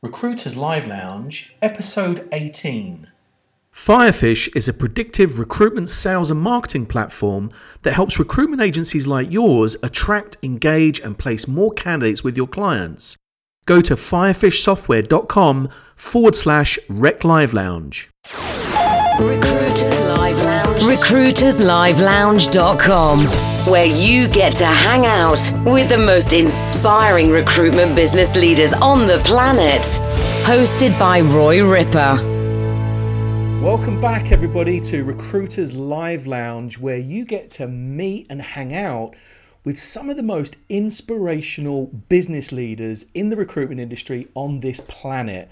Recruiters Live Lounge, Episode 18. Firefish is a predictive recruitment sales and marketing platform that helps recruitment agencies like yours attract, engage, and place more candidates with your clients. Go to firefishsoftware.com forward slash rec live lounge. Recruiters Live Lounge. RecruitersLiveLounge.com, where you get to hang out with the most inspiring recruitment business leaders on the planet. Hosted by Roy Ripper. Welcome back, everybody, to Recruiters Live Lounge, where you get to meet and hang out with some of the most inspirational business leaders in the recruitment industry on this planet.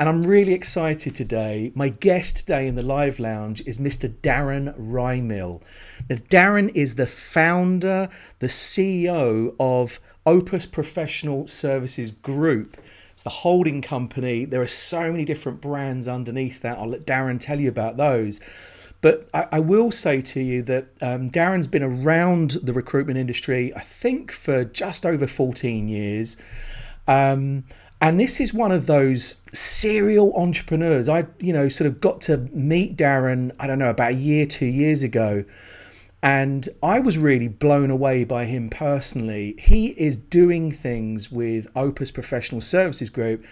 And I'm really excited today. My guest today in the live lounge is Mr. Darren Rymill. Now, Darren is the founder, the CEO of Opus Professional Services Group. It's the holding company. There are so many different brands underneath that. I'll let Darren tell you about those. But I, I will say to you that um, Darren's been around the recruitment industry, I think, for just over 14 years. Um, and this is one of those serial entrepreneurs. I, you know, sort of got to meet Darren, I don't know, about a year, two years ago. And I was really blown away by him personally. He is doing things with Opus Professional Services Group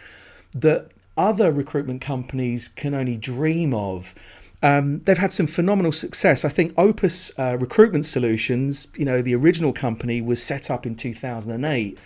that other recruitment companies can only dream of. Um, they've had some phenomenal success. I think Opus uh, Recruitment Solutions, you know, the original company was set up in 2008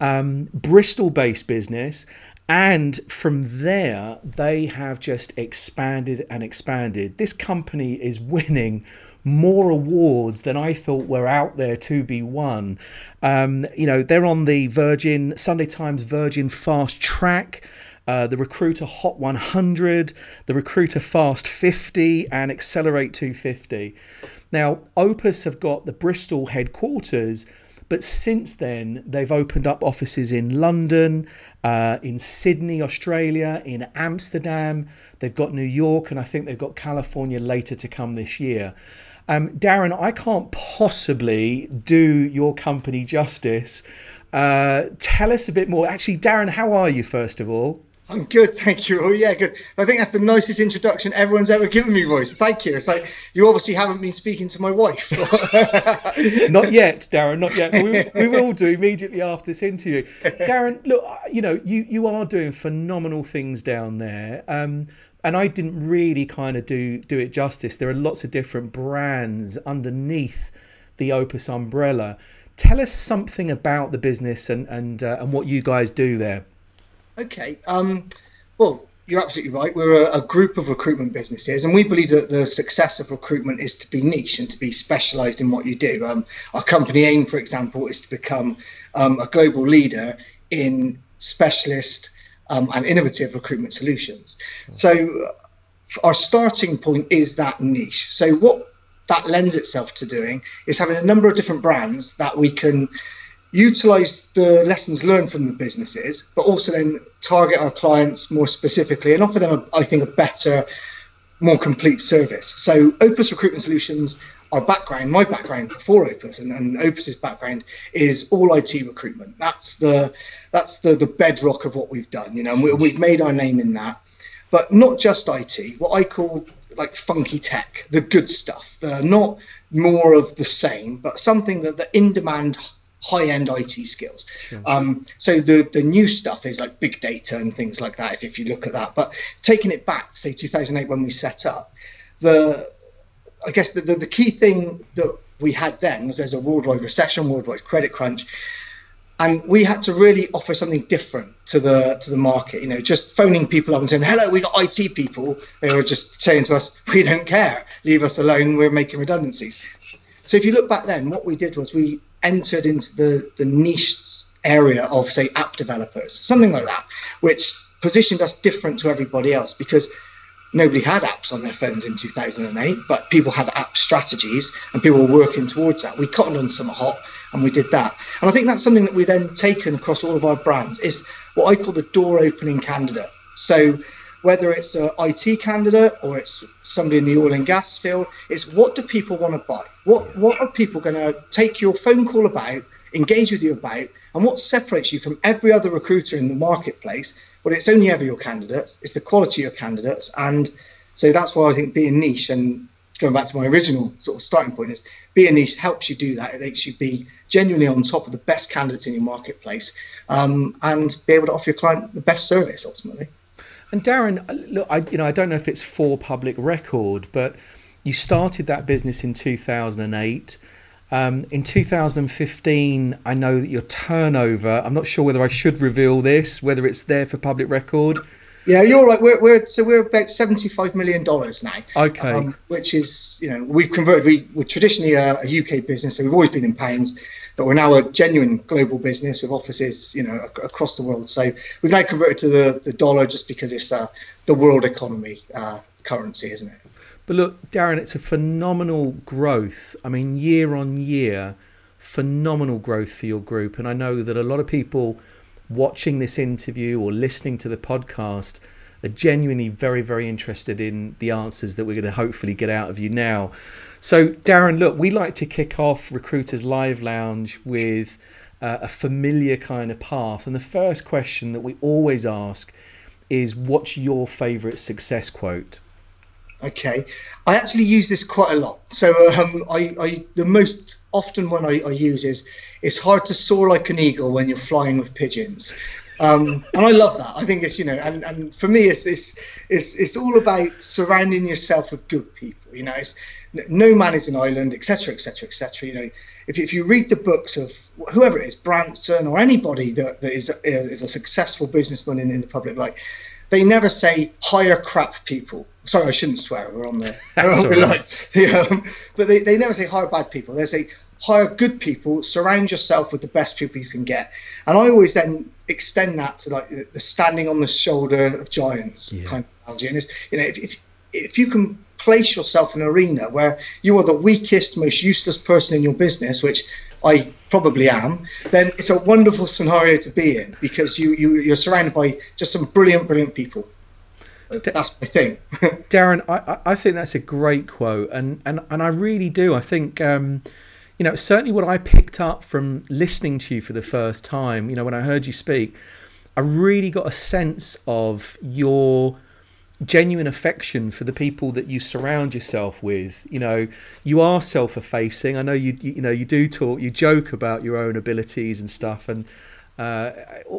um, Bristol based business. And from there, they have just expanded and expanded. This company is winning more awards than I thought were out there to be won. Um, you know, they're on the Virgin, Sunday Times Virgin Fast Track. Uh, the Recruiter Hot 100, the Recruiter Fast 50, and Accelerate 250. Now, Opus have got the Bristol headquarters, but since then, they've opened up offices in London, uh, in Sydney, Australia, in Amsterdam. They've got New York, and I think they've got California later to come this year. Um, Darren, I can't possibly do your company justice. Uh, tell us a bit more. Actually, Darren, how are you, first of all? I'm good, thank you. Oh yeah, good. I think that's the nicest introduction everyone's ever given me, Roy. So thank you. It's like you obviously haven't been speaking to my wife. not yet, Darren. Not yet. We, we, will do immediately after this interview. Darren, look, you know, you you are doing phenomenal things down there. Um, and I didn't really kind of do do it justice. There are lots of different brands underneath the Opus umbrella. Tell us something about the business and and uh, and what you guys do there. Okay. Um, well, you're absolutely right. We're a, a, group of recruitment businesses, and we believe that the success of recruitment is to be niche and to be specialised in what you do. Um, our company aim, for example, is to become um, a global leader in specialist um, and innovative recruitment solutions. So, uh, our starting point is that niche. So, what that lends itself to doing is having a number of different brands that we can utilize the lessons learned from the businesses, but also then target our clients more specifically and offer them, a, I think, a better, more complete service. So, Opus Recruitment Solutions, our background, my background before Opus, and, and Opus's background is all IT recruitment. That's the that's the the bedrock of what we've done. You know, we, we've made our name in that, but not just IT. What I call like funky tech, the good stuff, not more of the same, but something that the in demand high end IT skills. Sure. Um, so the the new stuff is like big data and things like that. If, if you look at that, but taking it back say 2008 when we set up, the I guess the, the, the key thing that we had then was there's a worldwide recession, worldwide credit crunch, and we had to really offer something different to the to the market. You know, just phoning people up and saying, "Hello, we got IT people." They were just saying to us, "We don't care. Leave us alone. We're making redundancies." So if you look back then, what we did was we entered into the, the niche area of, say, app developers, something like that, which positioned us different to everybody else because nobody had apps on their phones in 2008, but people had app strategies and people were working towards that. We cottoned on some hot and we did that. And I think that's something that we then taken across all of our brands is what I call the door opening candidate. So whether it's an IT candidate or it's somebody in the oil and gas field, it's what do people want to buy? What what are people going to take your phone call about, engage with you about, and what separates you from every other recruiter in the marketplace? Well, it's only ever your candidates. It's the quality of your candidates, and so that's why I think being niche and going back to my original sort of starting point is being niche helps you do that. It makes you be genuinely on top of the best candidates in your marketplace um, and be able to offer your client the best service ultimately. And Darren, look, I, you know, I don't know if it's for public record, but you started that business in 2008. Um, in 2015, I know that your turnover, I'm not sure whether I should reveal this, whether it's there for public record. Yeah, you're right. We're, we're so we're about seventy-five million dollars now. Okay. Um, which is you know we've converted. We we're traditionally a, a, UK business, so we've always been in pounds, but we're now a genuine global business with offices you know across the world. So we've now converted to the, the dollar just because it's uh, the world economy uh, currency, isn't it? But look, Darren, it's a phenomenal growth. I mean, year on year, phenomenal growth for your group, and I know that a lot of people watching this interview or listening to the podcast are genuinely very, very interested in the answers that we're going to hopefully get out of you now. So, Darren, look, we like to kick off Recruiters Live Lounge with uh, a familiar kind of path. And the first question that we always ask is what's your favorite success quote? Okay, I actually use this quite a lot. So um, I, I, the most often one I, I, use is it's hard to soar like an eagle when you're flying with pigeons. Um, and I love that. I think it's you know, and, and for me, it's, it's it's it's all about surrounding yourself with good people. You know, it's no man is an island, etc., etc., etc. You know, if, if you read the books of whoever it is, Branson or anybody that, that is is a successful businessman in, in the public light, they never say hire crap people. Sorry, I shouldn't swear. We're on the, we're on the line. Yeah, um, but they, they never say hire bad people. They say hire good people. Surround yourself with the best people you can get. And I always then extend that to like the standing on the shoulder of giants yeah. kind of analogy. And it's, you know, if, if if you can place yourself in an arena where you are the weakest, most useless person in your business, which I probably am, then it's a wonderful scenario to be in because you, you you're surrounded by just some brilliant, brilliant people. That's my thing. Darren, I, I think that's a great quote, and, and, and I really do. I think, um, you know, certainly what I picked up from listening to you for the first time, you know, when I heard you speak, I really got a sense of your genuine affection for the people that you surround yourself with. You know you are self-effacing. I know you you know you do talk you joke about your own abilities and stuff and uh,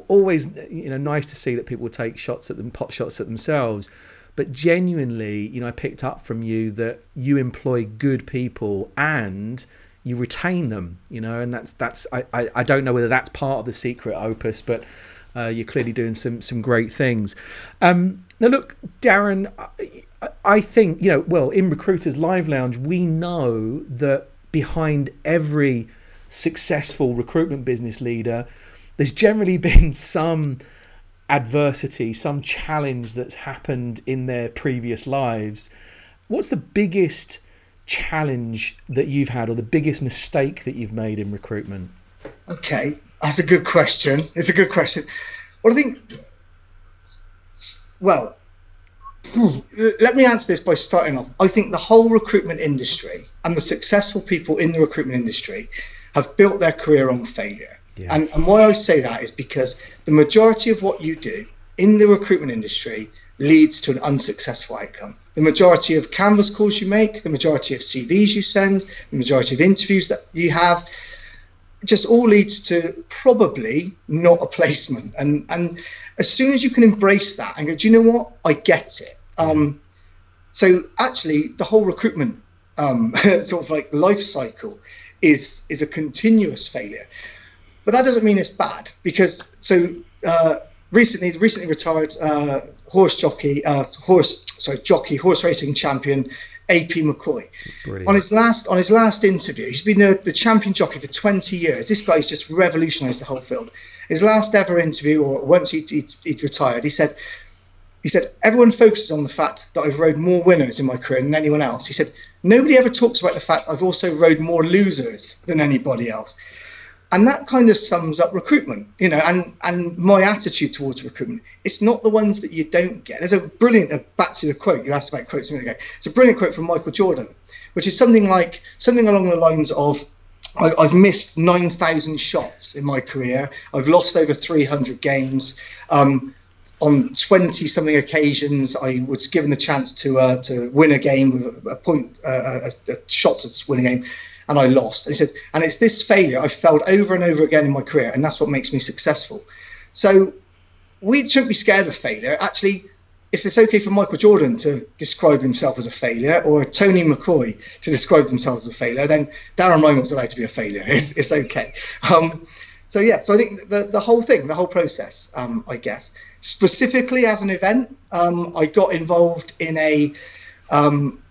always you know nice to see that people take shots at them pot shots at themselves. But genuinely you know i picked up from you that you employ good people and you retain them you know and that's that's i i, I don't know whether that's part of the secret opus but uh, you're clearly doing some some great things. Um, now, look, Darren, I, think you know. Well, in Recruiters Live Lounge, we know that behind every successful recruitment business leader, there's generally been some adversity, some challenge that's happened in their previous lives. What's the biggest challenge that you've had, or the biggest mistake that you've made in recruitment? Okay, that's a good question. It's a good question. Well, I think, well, let me answer this by starting off. I think the whole recruitment industry and the successful people in the recruitment industry have built their career on failure. Yeah. And, and why I say that is because the majority of what you do in the recruitment industry leads to an unsuccessful outcome. The majority of canvas calls you make, the majority of CVs you send, the majority of interviews that you have, just all leads to probably not a placement. And and as soon as you can embrace that and go, do you know what? I get it. Um, so actually, the whole recruitment um, sort of like life cycle is is a continuous failure. But that doesn't mean it's bad because so uh, recently, recently retired uh, horse jockey, uh, horse sorry jockey, horse racing champion AP McCoy. Brilliant. On his last on his last interview, he's been the, the champion jockey for 20 years. This guy's just revolutionised the whole field. His last ever interview, or once he'd, he'd, he'd, retired, he said, he said everyone focuses on the fact that I've rode more winners in my career than anyone else. He said nobody ever talks about the fact I've also rode more losers than anybody else and that kind of sums up recruitment you know and and my attitude towards recruitment it's not the ones that you don't get there's a brilliant uh, back to the quote you asked about quotes a minute ago it's a brilliant quote from michael jordan which is something like something along the lines of I, have missed 9,000 shots in my career. I've lost over 300 games. Um, on 20 something occasions, I was given the chance to uh, to win a game with a point, uh, a, a, shot to win a game, and I lost. And he said, and it's this failure I've failed over and over again in my career, and that's what makes me successful. So we shouldn't be scared of failure. Actually, if it's okay for Michael Jordan to describe himself as a failure or Tony McCoy to describe themselves as a failure, then Darren Reynolds allowed to be a failure. It's, it's okay. Um, so yeah, so I think the, the whole thing, the whole process, um, I guess, specifically as an event, um, I got involved in a. Um,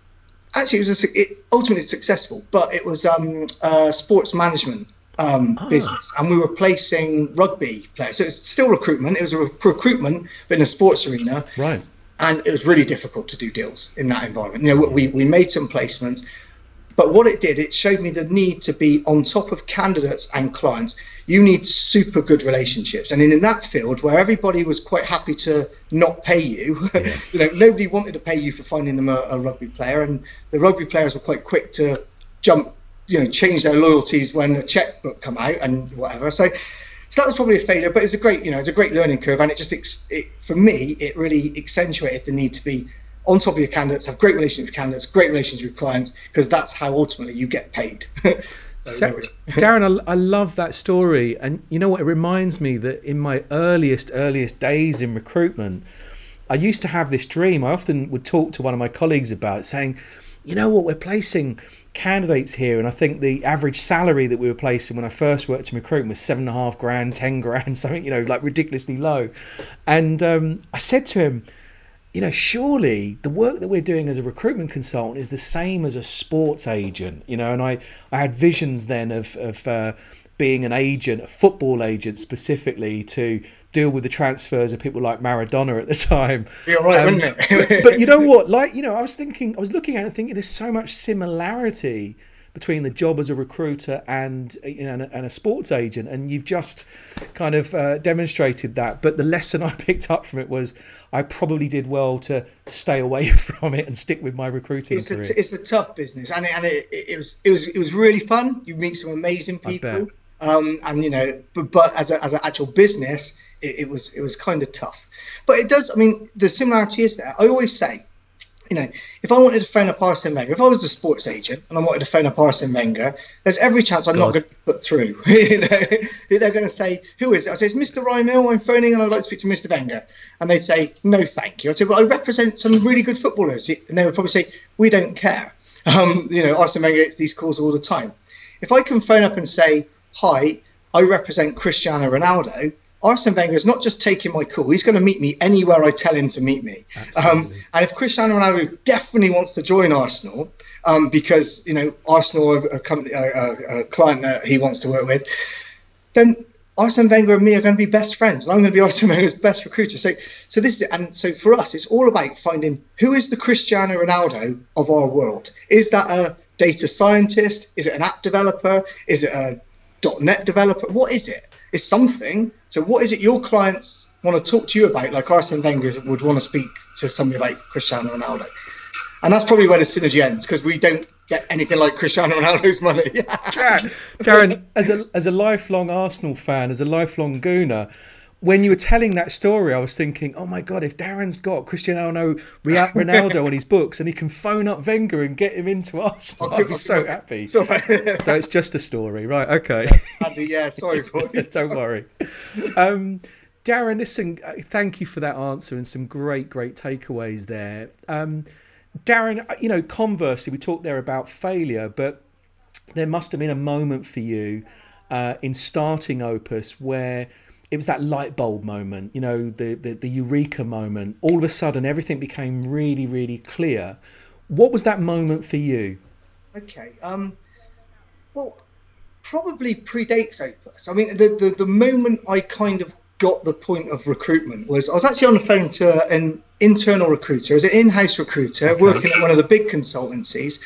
actually, it was a, it, ultimately successful, but it was um, a sports management um, ah. business, and we were placing rugby players. So it's still recruitment. It was a re- recruitment, but in a sports arena. Right. And it was really difficult to do deals in that environment. You know, we, we made some placements, but what it did, it showed me the need to be on top of candidates and clients. You need super good relationships, and in, in that field where everybody was quite happy to not pay you, yeah. you know, nobody wanted to pay you for finding them a, a rugby player, and the rugby players were quite quick to jump you know change their loyalties when a checkbook come out and whatever. So so that was probably a failure, but it was a great you know it's a great learning curve, and it just it, for me it really accentuated the need to be on top of your candidates, have great relations with candidates, great relations with clients, because that's how ultimately you get paid. so, Darren, I, I love that story, and you know what? It reminds me that in my earliest earliest days in recruitment. I used to have this dream. I often would talk to one of my colleagues about saying, you know what, we're placing candidates here, and I think the average salary that we were placing when I first worked in recruitment was seven and a half grand, ten grand, something you know like ridiculously low. And um, I said to him, you know, surely the work that we're doing as a recruitment consultant is the same as a sports agent, you know. And I I had visions then of of uh, being an agent, a football agent specifically to deal with the transfers of people like Maradona at the time. You're right, um, wouldn't it? but you know what? Like, you know, I was thinking, I was looking at it and thinking there's so much similarity between the job as a recruiter and you know and a, and a sports agent and you've just kind of uh, demonstrated that but the lesson i picked up from it was i probably did well to stay away from it and stick with my recruiting it's career. A, it's a tough business and, it, and it, it, was it was it was really fun you meet some amazing people um, and you know but, but as, a, as an actual business it, it was it was kind of tough. But it does. I mean, the similarity is there. I always say, you know, if I wanted to phone up Arsene Wenger, if I was a sports agent and I wanted to phone up Arsene Wenger, there's every chance I'm God. not going to put through. you know, they're going to say, "Who is it?" I say, "It's Mr. Rymill. I'm phoning, and I'd like to speak to Mr. Wenger." And they'd say, "No, thank you." I'd say, "Well, I represent some really good footballers," and they would probably say, "We don't care." Um, you know, Arsene Wenger gets these calls all the time. If I can phone up and say, "Hi, I represent Cristiano Ronaldo," Arsene Wenger is not just taking my call; he's going to meet me anywhere I tell him to meet me. Um, and if Cristiano Ronaldo definitely wants to join Arsenal, um, because you know Arsenal are a, company, a, a, client that he wants to work with, then Arsene Wenger and me are going to be best friends, and I'm going to be Arsene Wenger's best recruiter. So, so this is, and so for us, it's all about finding who is the Cristiano Ronaldo of our world. Is that a data scientist? Is it an app developer? Is it a .NET developer? What is it? It's something. So, what is it your clients want to talk to you about? Like Arsene Wenger would want to speak to somebody like Cristiano Ronaldo, and that's probably where the synergy ends because we don't get anything like Cristiano Ronaldo's money. Darren, as a as a lifelong Arsenal fan, as a lifelong Gooner, when you were telling that story, I was thinking, oh my god, if Darren's got Cristiano Ronaldo on his books and he can phone up Wenger and get him into Arsenal, I'd be so happy. so it's just a story, right? Okay. Andy, yeah, sorry for. Don't worry. Um, Darren, listen, uh, thank you for that answer and some great, great takeaways there. Um, Darren, uh, you know, conversely, we talked there about failure, but there must have been a moment for you uh, in starting Opus where it was that light bulb moment, you know, the, the, the eureka moment. All of a sudden, everything became really, really clear. What was that moment for you? Okay. Um, well, probably predates Opus. I mean, the, the, the moment I kind of got the point of recruitment was I was actually on the phone to an internal recruiter, as an in-house recruiter okay. working at one of the big consultancies,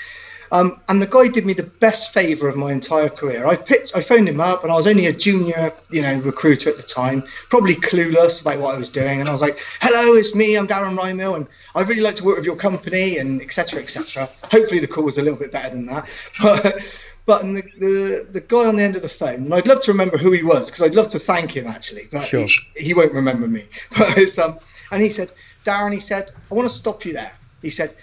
um, and the guy did me the best favour of my entire career. I I phoned him up, and I was only a junior, you know, recruiter at the time, probably clueless about what I was doing. And I was like, "Hello, it's me. I'm Darren Rymill, and I'd really like to work with your company, and etc. etc." Hopefully, the call was a little bit better than that, but. But the, the, the guy on the end of the phone, and I'd love to remember who he was because I'd love to thank him actually, but sure. he, he won't remember me. But it's um, And he said, Darren, he said, I want to stop you there. He said,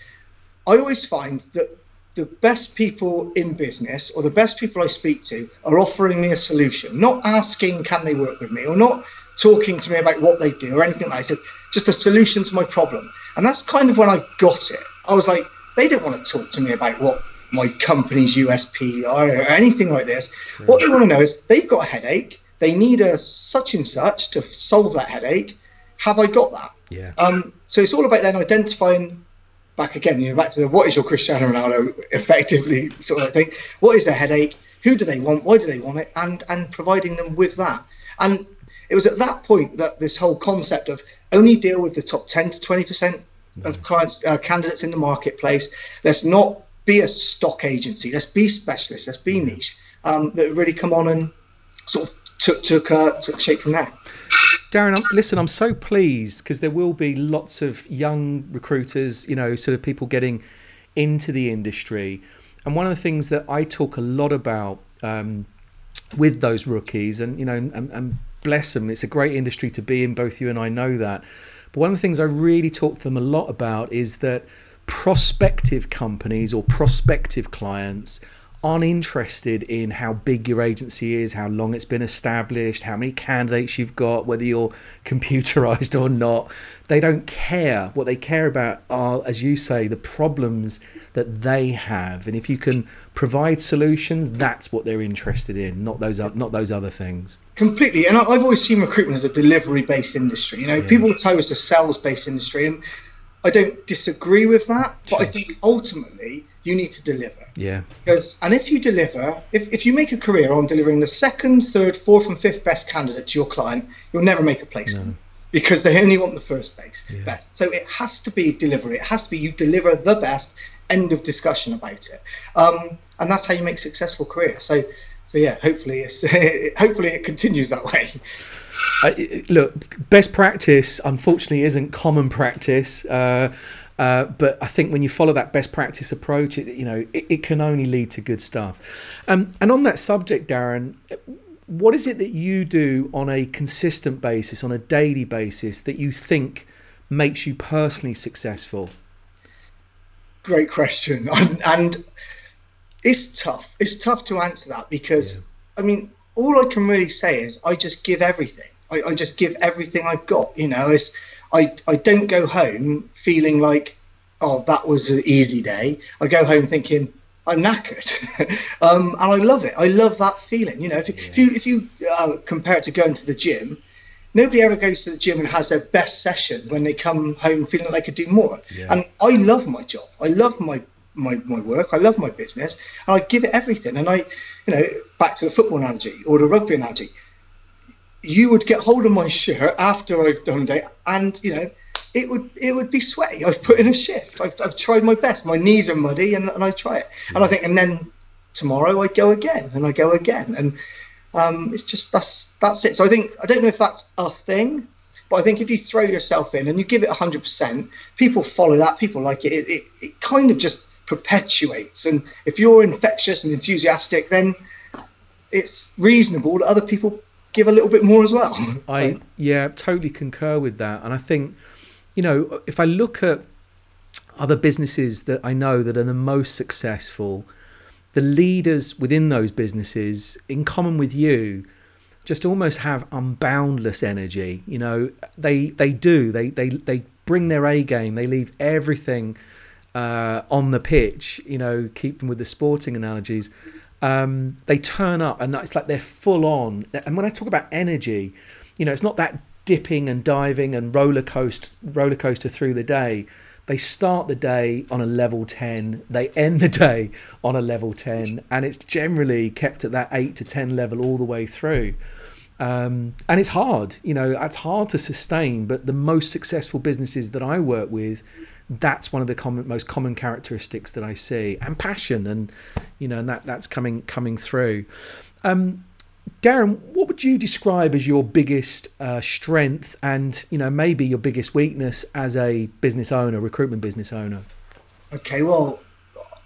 I always find that the best people in business or the best people I speak to are offering me a solution, not asking, can they work with me, or not talking to me about what they do or anything like that. Said, just a solution to my problem. And that's kind of when I got it. I was like, they don't want to talk to me about what my company's USP are or anything like this. What they want to know is they've got a headache. They need a such and such to solve that headache. Have I got that? Yeah. Um, so it's all about then identifying back again, you know, back to the, what is your Cristiano Ronaldo effectively sort of thing. What is their headache? Who do they want? Why do they want it? And and providing them with that. And it was at that point that this whole concept of only deal with the top 10 to 20 percent of clients uh, candidates in the marketplace. Let's not be a stock agency. Let's be specialists. Let's be niche. Um, that really come on and sort of took took uh, took shape from there. Darren, I'm, listen, I'm so pleased because there will be lots of young recruiters, you know, sort of people getting into the industry. And one of the things that I talk a lot about um, with those rookies, and, you know, and, and bless them, it's a great industry to be in, both you and I know that. But one of the things I really talk to them a lot about is that prospective companies or prospective clients aren't in how big your agency is, how long it's been established, how many candidates you've got, whether you're computerized or not. They don't care. What they care about are, as you say, the problems that they have. And if you can provide solutions, that's what they're interested in, not those not those other things. Completely. And I've always seen recruitment as a delivery based industry. You know, people tell us a sales based industry, and I don't disagree with that. But I think ultimately you need to deliver. Yeah. Because and if you deliver, if, if you make a career on delivering the second, third, fourth, and fifth best candidate to your client, you'll never make a placement because they only want the first base best. So it has to be delivery. It has to be you deliver the best. End of discussion about it. Um, and that's how you make successful career. So so yeah, hopefully it's hopefully it continues that way. I, look, best practice unfortunately isn't common practice. Uh, uh, but I think when you follow that best practice approach, it, you know, it, it can only lead to good stuff. Um, and on that subject, Darren, what is it that you do on a consistent basis, on a daily basis, that you think makes you personally successful? Great question, and, and it's tough. It's tough to answer that because I mean, all I can really say is I just give everything. I, I just give everything I've got. You know, it's I I don't go home feeling like oh that was an easy day. I go home thinking I'm knackered, um, and I love it. I love that feeling. You know, if, if you if you uh, compare it to going to the gym, nobody ever goes to the gym and has their best session when they come home feeling like they could do more. And I love my job. I love my, my my work. I love my business, and I give it everything. And I, you know, back to the football analogy or the rugby analogy, you would get hold of my shirt after I've done it, and you know. It would it would be sweaty. I've put in a shift. I've, I've tried my best. My knees are muddy, and, and I try it. And I think, and then tomorrow I go again, and I go again, and um, it's just that's that's it. So I think I don't know if that's a thing, but I think if you throw yourself in and you give it hundred percent, people follow that. People like it. It, it. it kind of just perpetuates. And if you're infectious and enthusiastic, then it's reasonable that other people give a little bit more as well. I So- yeah, totally concur with that. And I think, you know, if I look at other businesses that I know that are the most successful, the leaders within those businesses, in common with you, just almost have unboundless energy. You know, they they do. They they they bring their A game. They leave everything uh, on the pitch. You know, keeping with the sporting analogies. Um, they turn up and it's like they're full on. And when I talk about energy, you know, it's not that dipping and diving and roller coaster roller coaster through the day. They start the day on a level 10, they end the day on a level 10, and it's generally kept at that 8 to 10 level all the way through. Um, and it's hard, you know, it's hard to sustain, but the most successful businesses that I work with, that's one of the common, most common characteristics that I see, and passion, and you know, and that that's coming coming through. Um, Darren, what would you describe as your biggest uh, strength and you know maybe your biggest weakness as a business owner, recruitment business owner? Okay, well,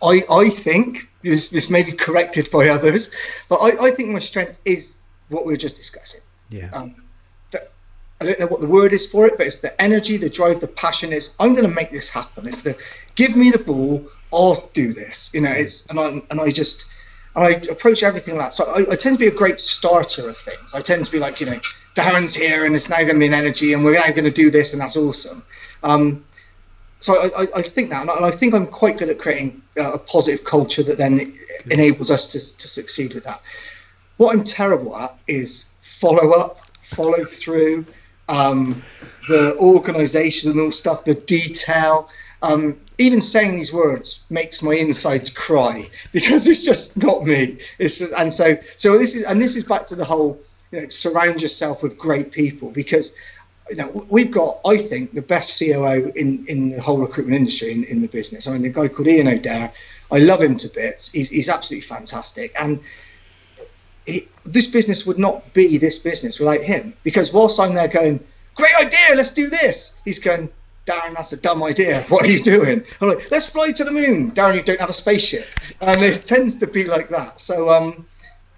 I I think this, this may be corrected by others, but I, I think my strength is what we were just discussing. Yeah, Um, I don't know what the word is for it, but it's the energy, the drive, the passion. Is I'm going to make this happen. It's the give me the ball, I'll do this. You know, it's and I and I just and I approach everything like that. So I, I tend to be a great starter of things. I tend to be like, you know, Darren's here and it's now going to be an energy and we're now going to do this and that's awesome. Um, so I, I, I, think that, and I think I'm quite good at creating a positive culture that then enables us to, to succeed with that. What I'm terrible at is follow up, follow through, um, the organisational stuff, the detail. Um, even saying these words makes my insides cry because it's just not me. It's and so so this is and this is back to the whole you know surround yourself with great people because you know we've got I think the best COO in in the whole recruitment industry in, in the business. I mean, the guy called Ian O'Dare, I love him to bits. He's he's absolutely fantastic and. He, this business would not be this business without him because whilst I'm there going, great idea, let's do this, he's going, Darren, that's a dumb idea. What are you doing? I'm like, let's fly to the moon. Darren, you don't have a spaceship. And it tends to be like that. So, um,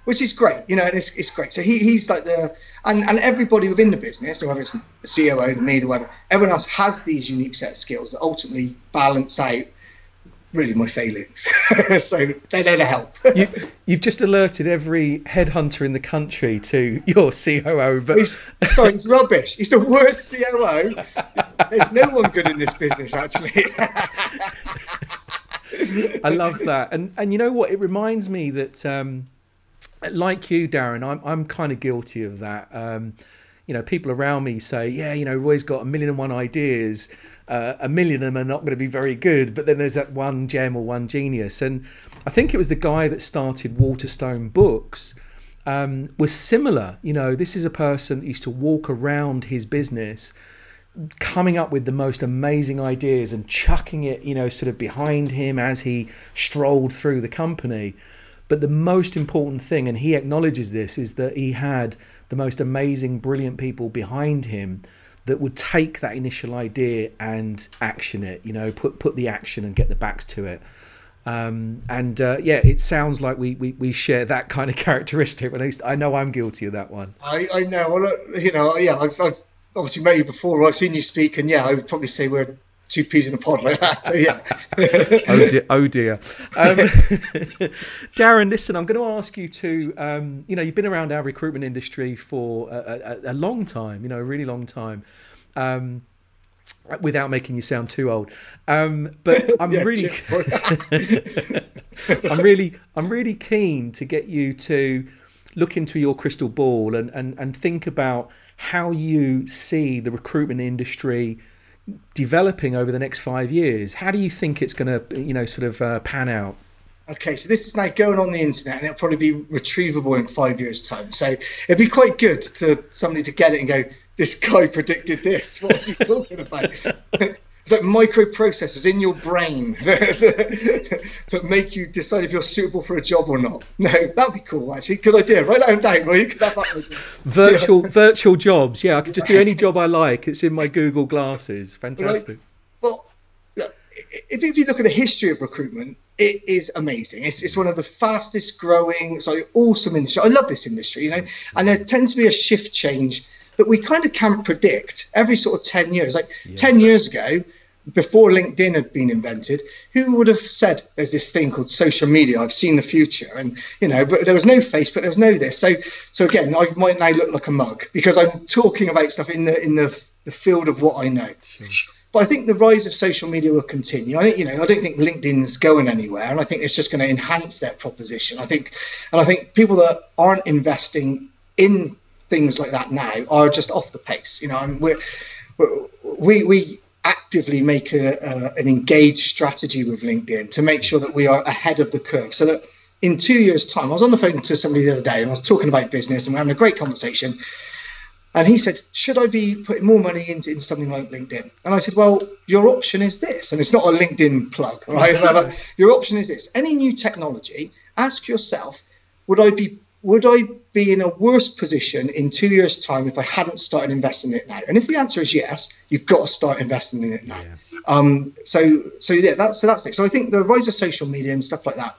which is great, you know, and it's, it's great. So he, he's like the, and, and everybody within the business, whether it's the COO, me, the whatever, everyone else has these unique set of skills that ultimately balance out really my failings. so they're there to help. you, have just alerted every headhunter in the country to your COO. But he's, sorry, it's rubbish. He's the worst COO. There's no one good in this business, actually. I love that, and and you know what? It reminds me that, um, like you, Darren, I'm I'm kind of guilty of that. Um, you know, people around me say, yeah, you know, Roy's got a million and one ideas uh, a million of them are not going to be very good, but then there's that one gem or one genius. And I think it was the guy that started Waterstone Books um, was similar. You know, this is a person that used to walk around his business coming up with the most amazing ideas and chucking it, you know, sort of behind him as he strolled through the company. But the most important thing, and he acknowledges this, is that he had the most amazing, brilliant people behind him that would take that initial idea and action it. You know, put put the action and get the backs to it. Um, and uh, yeah, it sounds like we, we, we share that kind of characteristic. At least I know I'm guilty of that one. I, I know. Well, you know, yeah, I've, I've obviously met you before. I've seen you speak, and yeah, I would probably say we're two peas in a pod like that. So yeah. oh dear. Oh dear. Um, Darren, listen, I'm going to ask you to. Um, you know, you've been around our recruitment industry for a, a, a long time. You know, a really long time. Um, without making you sound too old, um, but I'm yeah, really, I'm really, I'm really keen to get you to look into your crystal ball and, and, and think about how you see the recruitment industry developing over the next five years? How do you think it's going to, you know, sort of uh, pan out? Okay, so this is now going on the internet, and it'll probably be retrievable in five years' time. So it'd be quite good to somebody to get it and go, "This guy predicted this. What's he talking about?" It's like microprocessors in your brain that, make you decide if you're suitable for a job or not. No, that'd be cool. Actually, good idea. Write that down. Well, you could have that idea. Virtual yeah. virtual jobs. Yeah, I could just do any job I like. It's in my Google glasses. Fantastic. well, look, if, if you look at the history of recruitment, it is amazing. It's, it's one of the fastest growing, so awesome industry. I love this industry, you know, and there tends to be a shift change that we kind of can't predict every sort of 10 years. Like yeah. 10 years ago, before LinkedIn had been invented, who would have said there's this thing called social media? I've seen the future, and you know, but there was no Facebook, there was no this. So, so again, I might now look like a mug because I'm talking about stuff in the in the the field of what I know. But I think the rise of social media will continue. I think you know, I don't think LinkedIn's going anywhere, and I think it's just going to enhance that proposition. I think, and I think people that aren't investing in things like that now are just off the pace. You know, and we're, we we actively make a, a, an engaged strategy with LinkedIn to make sure that we are ahead of the curve. So that in two years' time, I was on the phone to somebody the other day and I was talking about business and we're having a great conversation. And he said, Should I be putting more money into, into something like LinkedIn? And I said, Well, your option is this. And it's not a LinkedIn plug, right? your option is this. Any new technology, ask yourself, would I be would I be in a worse position in two years' time if I hadn't started investing in it now? And if the answer is yes, you've got to start investing in it now. Yeah. Um, so, so yeah, that's so that's it. So I think the rise of social media and stuff like that.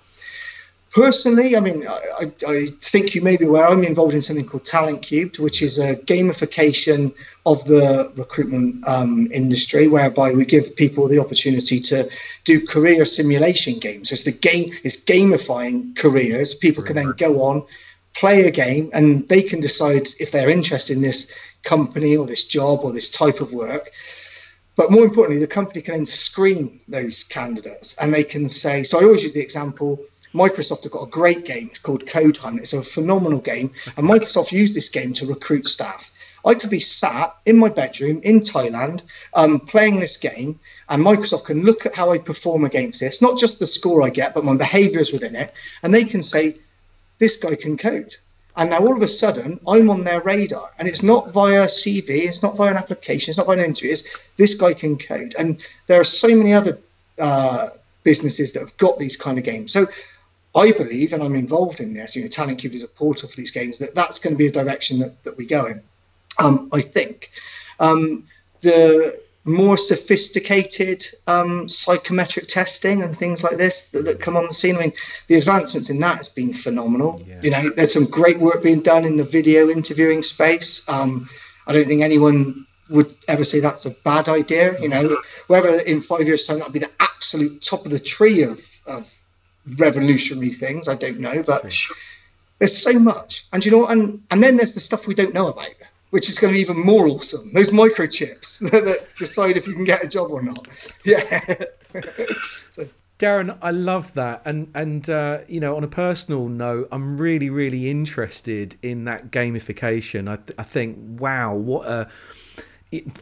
Personally, I mean, I, I, think you may be aware I'm involved in something called Talent Cubed, which is a gamification of the recruitment um, industry, whereby we give people the opportunity to do career simulation games. So it's the game, it's gamifying careers. People can then go on, play a game, and they can decide if they're interested in this company or this job or this type of work. But more importantly, the company can then screen those candidates and they can say, so I always use the example Microsoft have got a great game. It's called Code Hunt. It's a phenomenal game, and Microsoft use this game to recruit staff. I could be sat in my bedroom in Thailand um, playing this game, and Microsoft can look at how I perform against this, not just the score I get, but my behaviors within it, and they can say, this guy can code. And now all of a sudden, I'm on their radar, and it's not via CV, it's not via an application, it's not via an interview. It's this guy can code, and there are so many other uh, businesses that have got these kind of games. So I believe, and I'm involved in this, you know, Talent Cube is a portal for these games, that that's going to be a direction that, that we go in. Um, I think. Um, the more sophisticated um, psychometric testing and things like this that, that, come on the scene. I mean, the advancements in that has been phenomenal. Yeah. You know, there's some great work being done in the video interviewing space. Um, I don't think anyone would ever say that's a bad idea. You know, whether in five years' time that'll be the absolute top of the tree of, of revolutionary things. I don't know, but there's so much. And you know, and and then there's the stuff we don't know about, which is going to be even more awesome. Those microchips that decide if you can get a job or not. Yeah. so. Darren, I love that, and and uh, you know, on a personal note, I'm really really interested in that gamification. I th- I think, wow, what a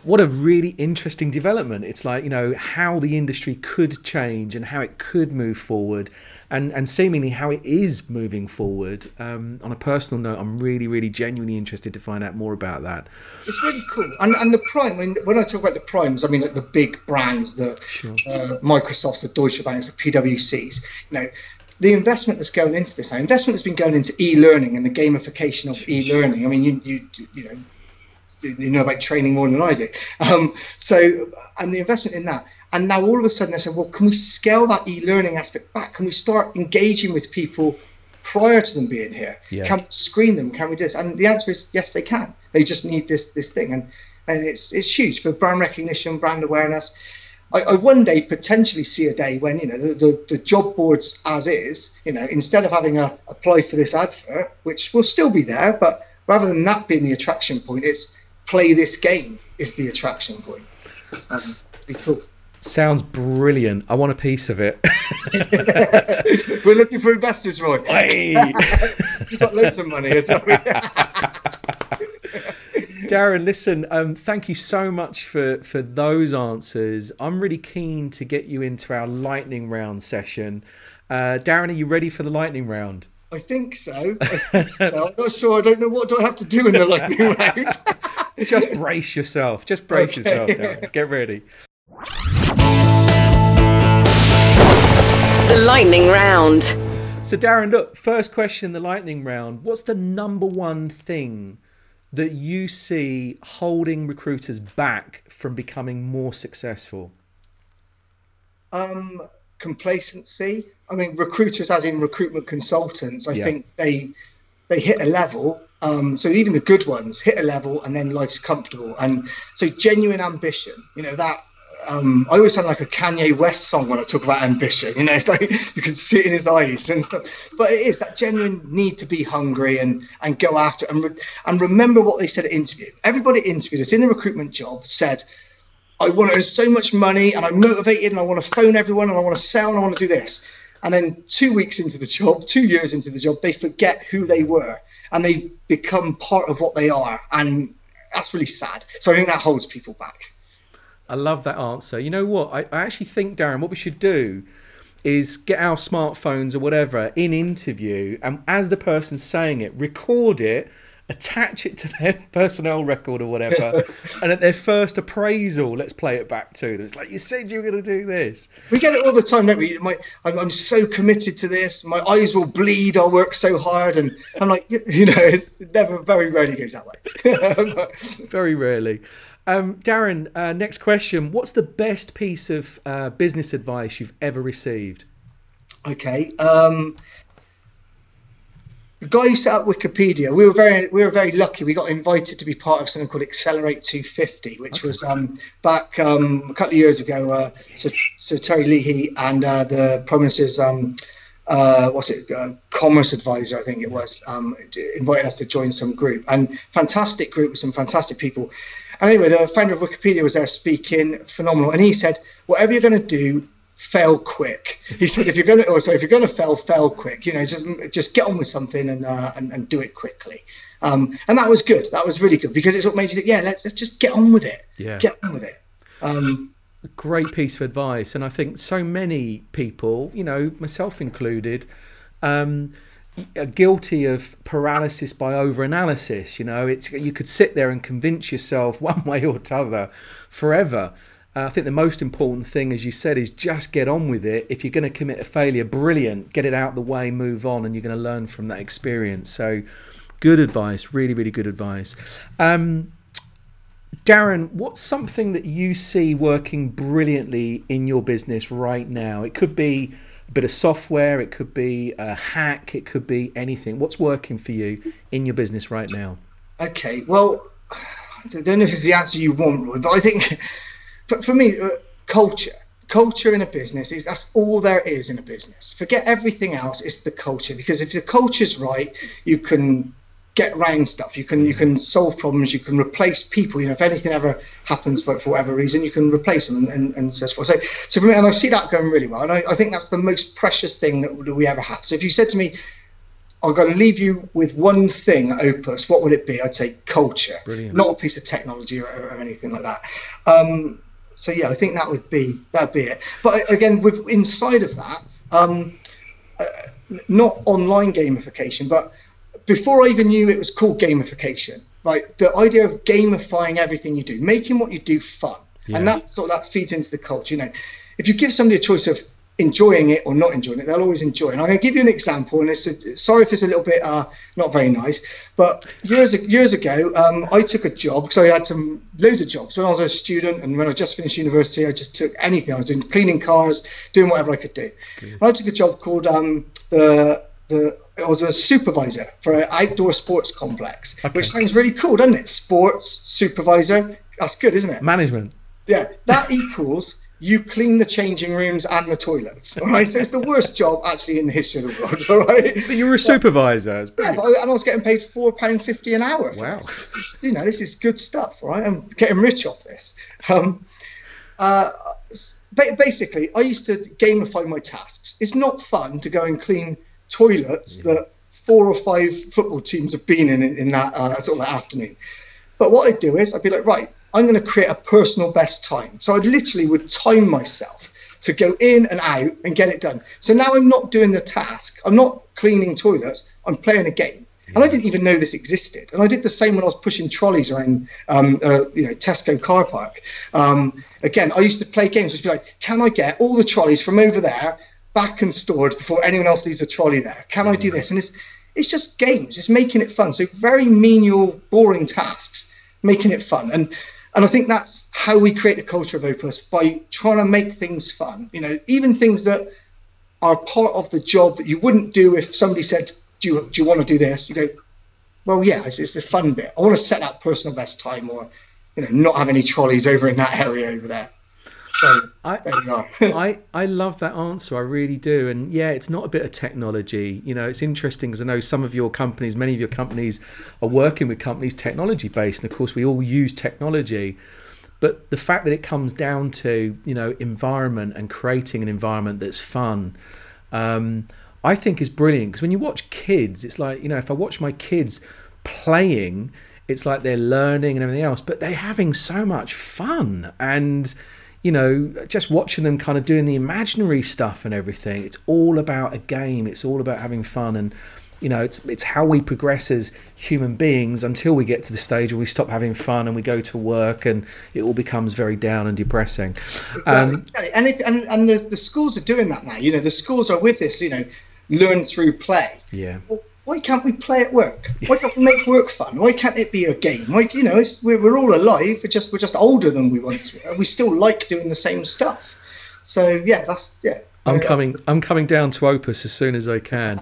what a really interesting development. It's like, you know, how the industry could change and how it could move forward and, and seemingly how it is moving forward. Um, on a personal note, I'm really, really genuinely interested to find out more about that. It's really cool. And, and the prime, when, when I talk about the primes, I mean like the big brands, the sure. uh, Microsofts, the Deutsche Banks, the PwCs, you know, the investment that's going into this now, investment that's been going into e-learning and the gamification of e-learning. I mean, you, you, you know, you know about training more than I do. Um, so, and the investment in that. And now all of a sudden they said, well, can we scale that e-learning aspect back? Can we start engaging with people prior to them being here? Yeah. Can we screen them? Can we do this? And the answer is yes, they can. They just need this this thing, and and it's it's huge for brand recognition, brand awareness. I, I one day potentially see a day when you know the, the, the job boards as is, you know, instead of having a apply for this advert, which will still be there, but rather than that being the attraction point, it's play this game is the attraction point. Um, cool. Sounds brilliant. I want a piece of it. We're looking for investors, Roy. You've got loads of money as well. Darren, listen, um, thank you so much for, for those answers. I'm really keen to get you into our lightning round session. Uh, Darren, are you ready for the lightning round? I think so. I think so. I'm not sure. I don't know what do I have to do in the lightning round. Just brace yourself. Just brace okay. yourself. Darren. Get ready. The lightning round. So, Darren, look, first question in the lightning round. What's the number one thing that you see holding recruiters back from becoming more successful? Um, complacency. I mean, recruiters, as in recruitment consultants, I yeah. think they they hit a level um, so even the good ones hit a level and then life's comfortable. And so genuine ambition, you know, that um, I always sound like a Kanye West song when I talk about ambition. You know, it's like you can see it in his eyes and stuff. But it is that genuine need to be hungry and and go after it. and re- and remember what they said at interview. Everybody interviewed us in the recruitment job said, "I want to earn so much money and I'm motivated and I want to phone everyone and I want to sell and I want to do this." And then two weeks into the job, two years into the job, they forget who they were and they become part of what they are. And that's really sad. So I think that holds people back. I love that answer. You know what? I, I actually think, Darren, what we should do is get our smartphones or whatever in interview and as the person's saying it, record it attach it to their personnel record or whatever, and at their first appraisal, let's play it back to them. It's like you said you were going to do this. We get it all the time, don't we? My, I'm, I'm, so committed to this. My eyes will bleed. I'll work so hard, and I'm like, you know, it's never very rarely goes that way. very rarely. Um, Darren, uh, next question. What's the best piece of uh, business advice you've ever received? Okay. Um, the guy who set up Wikipedia, we were very we were very lucky. We got invited to be part of something called Accelerate 250, which okay. was um, back um, a couple of years ago. Uh, Sir, Sir Terry Leahy and uh, the Prime Minister's um, uh, what's it, uh, Commerce Advisor, I think it was, um, invited us to join some group and fantastic group with some fantastic people. And anyway, the founder of Wikipedia was there speaking, phenomenal, and he said, whatever you're going to do, fail quick. He said, if you're going to, or sorry, if you're going to fail, fail quick. You know, just just get on with something and uh, and, and do it quickly. Um, and that was good. That was really good because it's what made you think, yeah, let's, let's just get on with it. Yeah, get on with it. Um, Great piece of advice, and I think so many people, you know, myself included. Um, are guilty of paralysis by overanalysis. You know, it's you could sit there and convince yourself one way or t'other forever. Uh, I think the most important thing, as you said, is just get on with it. If you're going to commit a failure, brilliant. Get it out the way, move on, and you're going to learn from that experience. So, good advice. Really, really good advice. Um, Darren, what's something that you see working brilliantly in your business right now? It could be a bit of software, it could be a hack, it could be anything. What's working for you in your business right now? Okay, well, I don't know if it's the answer you want, but I think for, for me, uh, culture. Culture in a business is that's all there is in a business. Forget everything else. It's the culture because if the culture's right, you can get around stuff. You can you can solve problems. You can replace people. You know, if anything ever happens, but for whatever reason, you can replace them and, and, and so forth. So, so for me, and I see that going really well. And I, I think that's the most precious thing that, that we ever have. So if you said to me, I'm going to leave you with one thing at Opus. What would it be? I'd say culture, Brilliant. not a piece of technology or, or anything like that. Um, so yeah, I think that would be that'd be it. But again, with inside of that, um, uh, not online gamification, but before I even knew it was called gamification, like the idea of gamifying everything you do, making what you do fun, yeah. and that sort of that feeds into the culture. You know, if you give somebody a choice of enjoying it or not enjoying it, they'll always enjoy it. And I'm going to give you an example, and it's a, sorry if it's a little bit uh, not very nice, but years years ago, um, I took a job because I had some loads of jobs when I was a student, and when I just finished university, I just took anything. I was doing cleaning cars, doing whatever I could do. I took a job called um, the the I was a supervisor for an outdoor sports complex, okay. which sounds really cool, doesn't it? Sports supervisor. That's good, isn't it? Management. Yeah, that equals you clean the changing rooms and the toilets. All right, so it's the worst job actually in the history of the world. All right, but you were a supervisor. Yeah, but I, and I was getting paid four pound fifty an hour. wow, this. you know, this is good stuff. Right, I'm getting rich off this. Um, uh, basically, I used to gamify my tasks. It's not fun to go and clean toilets yeah. that four or five football teams have been in in, in that uh, sort of that afternoon. But what I'd do is I'd be like, right, I'm going to create a personal best time. So I literally would time myself to go in and out and get it done. So now I'm not doing the task. I'm not cleaning toilets. I'm playing a game. Yeah. And I didn't even know this existed. And I did the same when I was pushing trolleys around, um, uh, you know, Tesco car park. Um, again, I used to play games. Just be like, can I get all the trolleys from over there back and stored before anyone else leaves a trolley there? Can I do this? And it's it's just games. It's making it fun. So very menial, boring tasks, making it fun. And and I think that's how we create the culture of Opus by trying to make things fun. You know, even things that are part of the job that you wouldn't do if somebody said, "Do you do you want to do this?" You go, "Well, yeah, it's, it's the fun bit. I want to set that personal best time, or you know, not have any trolleys over in that area over there." So I, I I love that answer. I really do. And yeah, it's not a bit of technology. You know, it's interesting because I know some of your companies, many of your companies, are working with companies technology based, and of course we all use technology. But the fact that it comes down to you know environment and creating an environment that's fun. Um, I think is brilliant because when you watch kids, it's like you know if I watch my kids playing, it's like they're learning and everything else, but they're having so much fun and you know, just watching them kind of doing the imaginary stuff and everything. It's all about a game. It's all about having fun, and you know, it's it's how we progress as human beings until we get to the stage where we stop having fun and we go to work, and it all becomes very down and depressing. Um, and it, and and the, the schools are doing that now. You know, the schools are with this. You know, learn through play. Yeah. Well, why can't we play at work? Why can't we make work fun? Why can't it be a game? Like you know, we're, we're all alive. We're just we're just older than we once were. We still like doing the same stuff. So yeah, that's yeah. I'm coming. I'm coming down to Opus as soon as I can.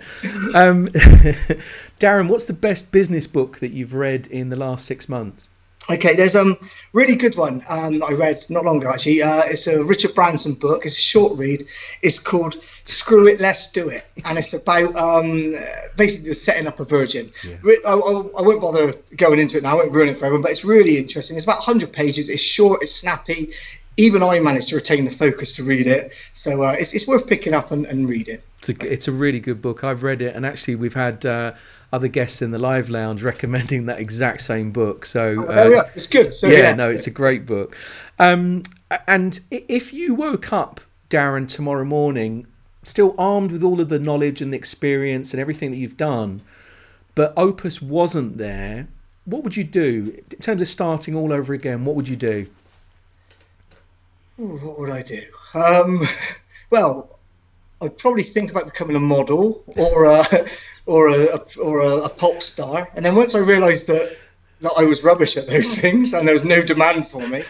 Um, Darren, what's the best business book that you've read in the last six months? Okay, there's a um, really good one um, I read not long ago actually. Uh, it's a Richard Branson book. It's a short read. It's called "Screw It, Let's Do It," and it's about um, basically the setting up a virgin. Yeah. I, I, I, won't bother going into it now. I won't ruin it for everyone, but it's really interesting. It's about 100 pages. It's short. It's snappy. Even I managed to retain the focus to read it, so uh, it's, it's worth picking up and, and reading. It's a, it's a really good book. I've read it, and actually, we've had. Uh, other guests in the live lounge recommending that exact same book. So oh, uh, yeah, it's good. So, yeah, yeah, no, it's a great book. Um, and if you woke up, Darren, tomorrow morning, still armed with all of the knowledge and the experience and everything that you've done, but Opus wasn't there, what would you do in terms of starting all over again? What would you do? Ooh, what would I do? Um, well, I'd probably think about becoming a model or a, or a, or a, a pop star. And then once I realised that that I was rubbish at those things and there was no demand for me,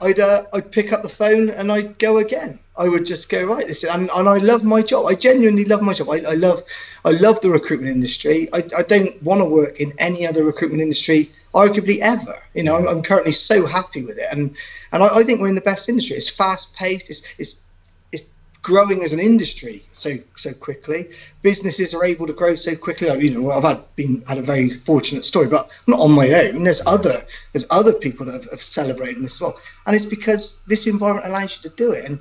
I'd uh, I'd pick up the phone and I'd go again. I would just go right. Listen, and, and I love my job. I genuinely love my job. I, I love I love the recruitment industry. I, I don't want to work in any other recruitment industry, arguably ever. You know, I'm, I'm currently so happy with it, and and I, I think we're in the best industry. It's fast paced. It's it's growing as an industry so so quickly. Businesses are able to grow so quickly. you know, I've had been had a very fortunate story, but not on my own. There's other there's other people that have, have celebrated this as well, and it's because this environment allows you to do it. And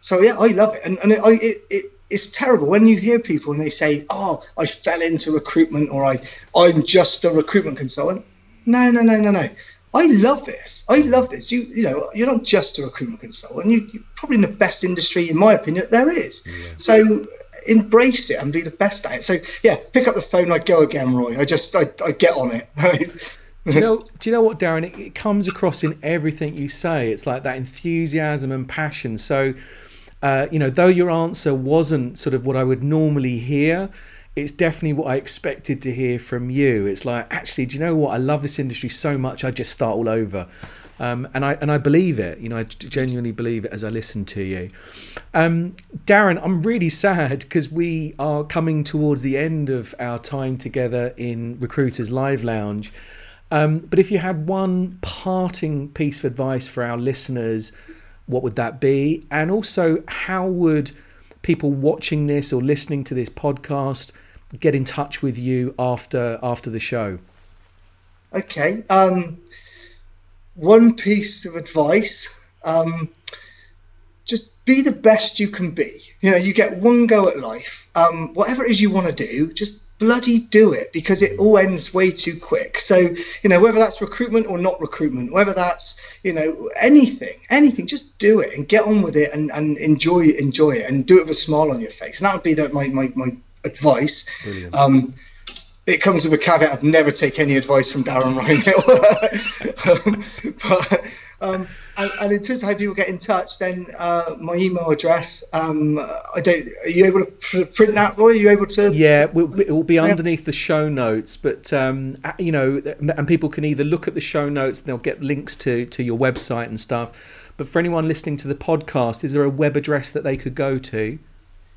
so yeah, I love it, and and it, it, it it's terrible when you hear people and they say, "Oh, I fell into recruitment," or "I I'm just a recruitment consultant." No, no, no, no, no. I love this. I love this. You you know, you're not just a recruitment consultant. You, are probably in the best industry, in my opinion, there is. Yeah. So embrace it and be the best at it. So yeah, pick up the phone. I go again, Roy. I just I, I get on it. do you know? Do you know what, Darren? It, it, comes across in everything you say. It's like that enthusiasm and passion. So, uh, you know, though your answer wasn't sort of what I would normally hear, it's definitely what I expected to hear from you. It's like, actually, do you know what? I love this industry so much, I just start all over. Um, and I and I believe it. You know, I genuinely believe it as I listen to you. Um, Darren, I'm really sad because we are coming towards the end of our time together in Recruiters Live Lounge. Um, but if you had one parting piece of advice for our listeners, what would that be? And also, how would people watching this or listening to this podcast get in touch with you after after the show? Okay. Um, one piece of advice: um, just be the best you can be. You know, you get one go at life. Um, whatever it is you want to do, just bloody do it because it all ends way too quick. So, you know, whether that's recruitment or not recruitment, whether that's, you know, anything, anything, just do it and get on with it and, and enjoy enjoy it and do it with a smile on your face. And that would be the, my, my, my advice. Um, it comes with a caveat of never take any advice from Darren Rymill. um, but um, and, and, in terms of how people get in touch, then uh, my email address. Um, I don't. Are you able to print that, Roy? Are you able to? Yeah, it will be underneath the show notes. But um, you know, and people can either look at the show notes, and they'll get links to to your website and stuff. But for anyone listening to the podcast, is there a web address that they could go to?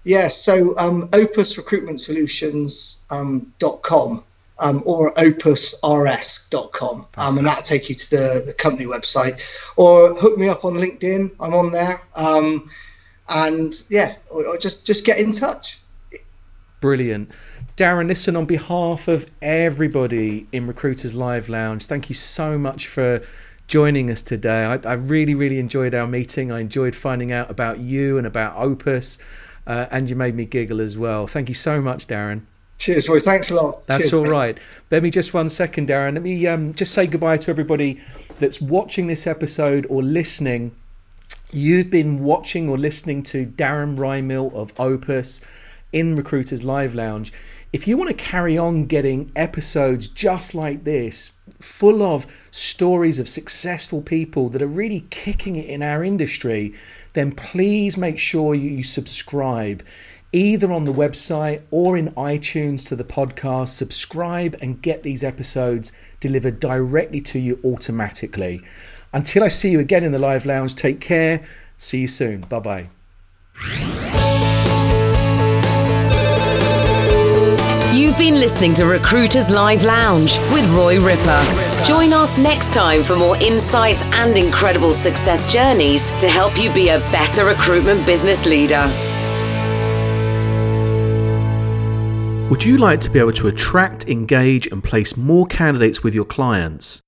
Yes, so um, opusrecruitmentsolutions.com um, um, or opusrs.com, um, and that'll take you to the, the company website. Or hook me up on LinkedIn, I'm on there. Um, and yeah, or, or just, just get in touch. Brilliant. Darren, listen, on behalf of everybody in Recruiters Live Lounge, thank you so much for joining us today. I, I really, really enjoyed our meeting. I enjoyed finding out about you and about Opus uh, and you made me giggle as well. Thank you so much, Darren. Cheers, Roy. Thanks a lot. That's Cheers, all right. Let me just one second, Darren. Let me um, just say goodbye to everybody that's watching this episode or listening. You've been watching or listening to Darren Rymill of Opus in Recruiters Live Lounge. If you want to carry on getting episodes just like this, full of stories of successful people that are really kicking it in our industry, then please make sure you subscribe either on the website or in iTunes to the podcast. Subscribe and get these episodes delivered directly to you automatically. Until I see you again in the live lounge, take care. See you soon. Bye bye. You've been listening to Recruiters Live Lounge with Roy Ripper. Join us next time for more insights and incredible success journeys to help you be a better recruitment business leader. Would you like to be able to attract, engage, and place more candidates with your clients?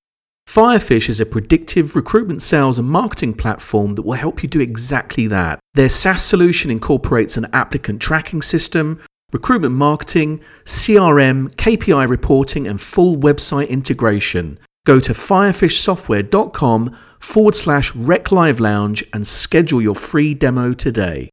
Firefish is a predictive recruitment sales and marketing platform that will help you do exactly that. Their SaaS solution incorporates an applicant tracking system, recruitment marketing, CRM, KPI reporting, and full website integration. Go to firefishsoftware.com forward slash rec live lounge and schedule your free demo today.